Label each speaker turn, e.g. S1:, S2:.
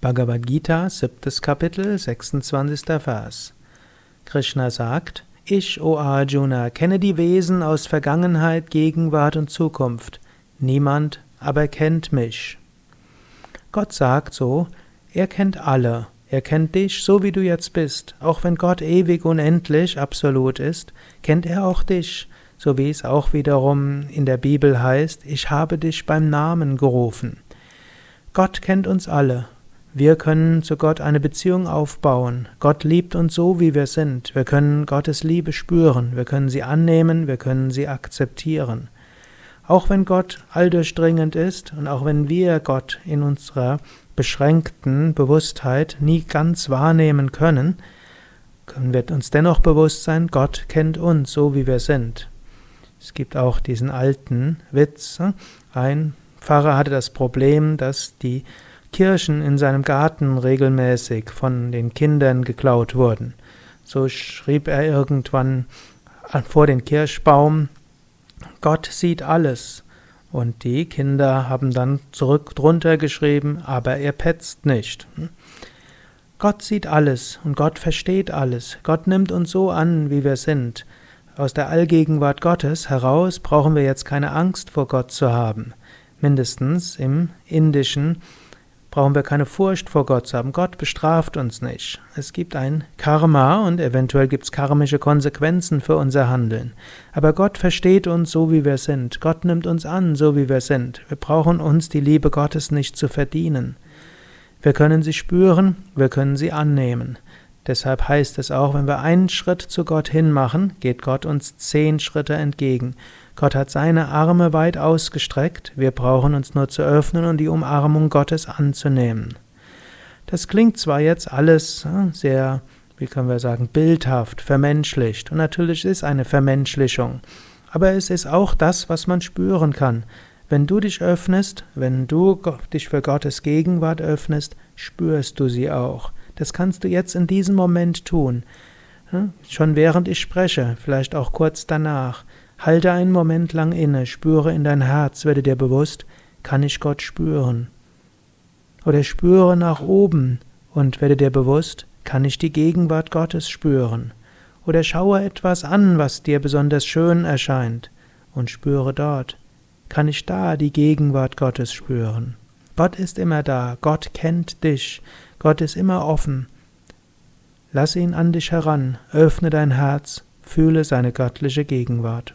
S1: Bhagavad Gita, siebtes Kapitel, 26. Vers. Krishna sagt, Ich, o Arjuna, kenne die Wesen aus Vergangenheit, Gegenwart und Zukunft. Niemand aber kennt mich. Gott sagt so, er kennt alle. Er kennt dich, so wie du jetzt bist. Auch wenn Gott ewig unendlich absolut ist, kennt er auch dich, so wie es auch wiederum in der Bibel heißt, ich habe dich beim Namen gerufen. Gott kennt uns alle wir können zu Gott eine Beziehung aufbauen. Gott liebt uns so, wie wir sind. Wir können Gottes Liebe spüren. Wir können sie annehmen. Wir können sie akzeptieren. Auch wenn Gott alldurchdringend ist und auch wenn wir Gott in unserer beschränkten Bewusstheit nie ganz wahrnehmen können, können wir uns dennoch bewusst sein, Gott kennt uns so, wie wir sind. Es gibt auch diesen alten Witz. Ein Pfarrer hatte das Problem, dass die Kirschen in seinem Garten regelmäßig von den Kindern geklaut wurden. So schrieb er irgendwann vor den Kirschbaum, Gott sieht alles. Und die Kinder haben dann zurück drunter geschrieben, aber er petzt nicht. Gott sieht alles und Gott versteht alles. Gott nimmt uns so an, wie wir sind. Aus der Allgegenwart Gottes heraus brauchen wir jetzt keine Angst vor Gott zu haben. Mindestens im indischen brauchen wir keine Furcht vor Gott zu haben. Gott bestraft uns nicht. Es gibt ein Karma und eventuell gibt es karmische Konsequenzen für unser Handeln. Aber Gott versteht uns so, wie wir sind. Gott nimmt uns an, so wie wir sind. Wir brauchen uns die Liebe Gottes nicht zu verdienen. Wir können sie spüren, wir können sie annehmen. Deshalb heißt es auch, wenn wir einen Schritt zu Gott hin machen, geht Gott uns zehn Schritte entgegen. Gott hat seine Arme weit ausgestreckt, wir brauchen uns nur zu öffnen und die Umarmung Gottes anzunehmen. Das klingt zwar jetzt alles äh, sehr, wie können wir sagen, bildhaft, vermenschlicht, und natürlich ist eine Vermenschlichung, aber es ist auch das, was man spüren kann. Wenn du dich öffnest, wenn du dich für Gottes Gegenwart öffnest, spürst du sie auch. Das kannst du jetzt in diesem Moment tun. Schon während ich spreche, vielleicht auch kurz danach. Halte einen Moment lang inne, spüre in dein Herz, werde dir bewusst, kann ich Gott spüren? Oder spüre nach oben und werde dir bewusst, kann ich die Gegenwart Gottes spüren? Oder schaue etwas an, was dir besonders schön erscheint und spüre dort, kann ich da die Gegenwart Gottes spüren? Gott ist immer da, Gott kennt dich, Gott ist immer offen. Lass ihn an dich heran, öffne dein Herz, fühle seine göttliche Gegenwart.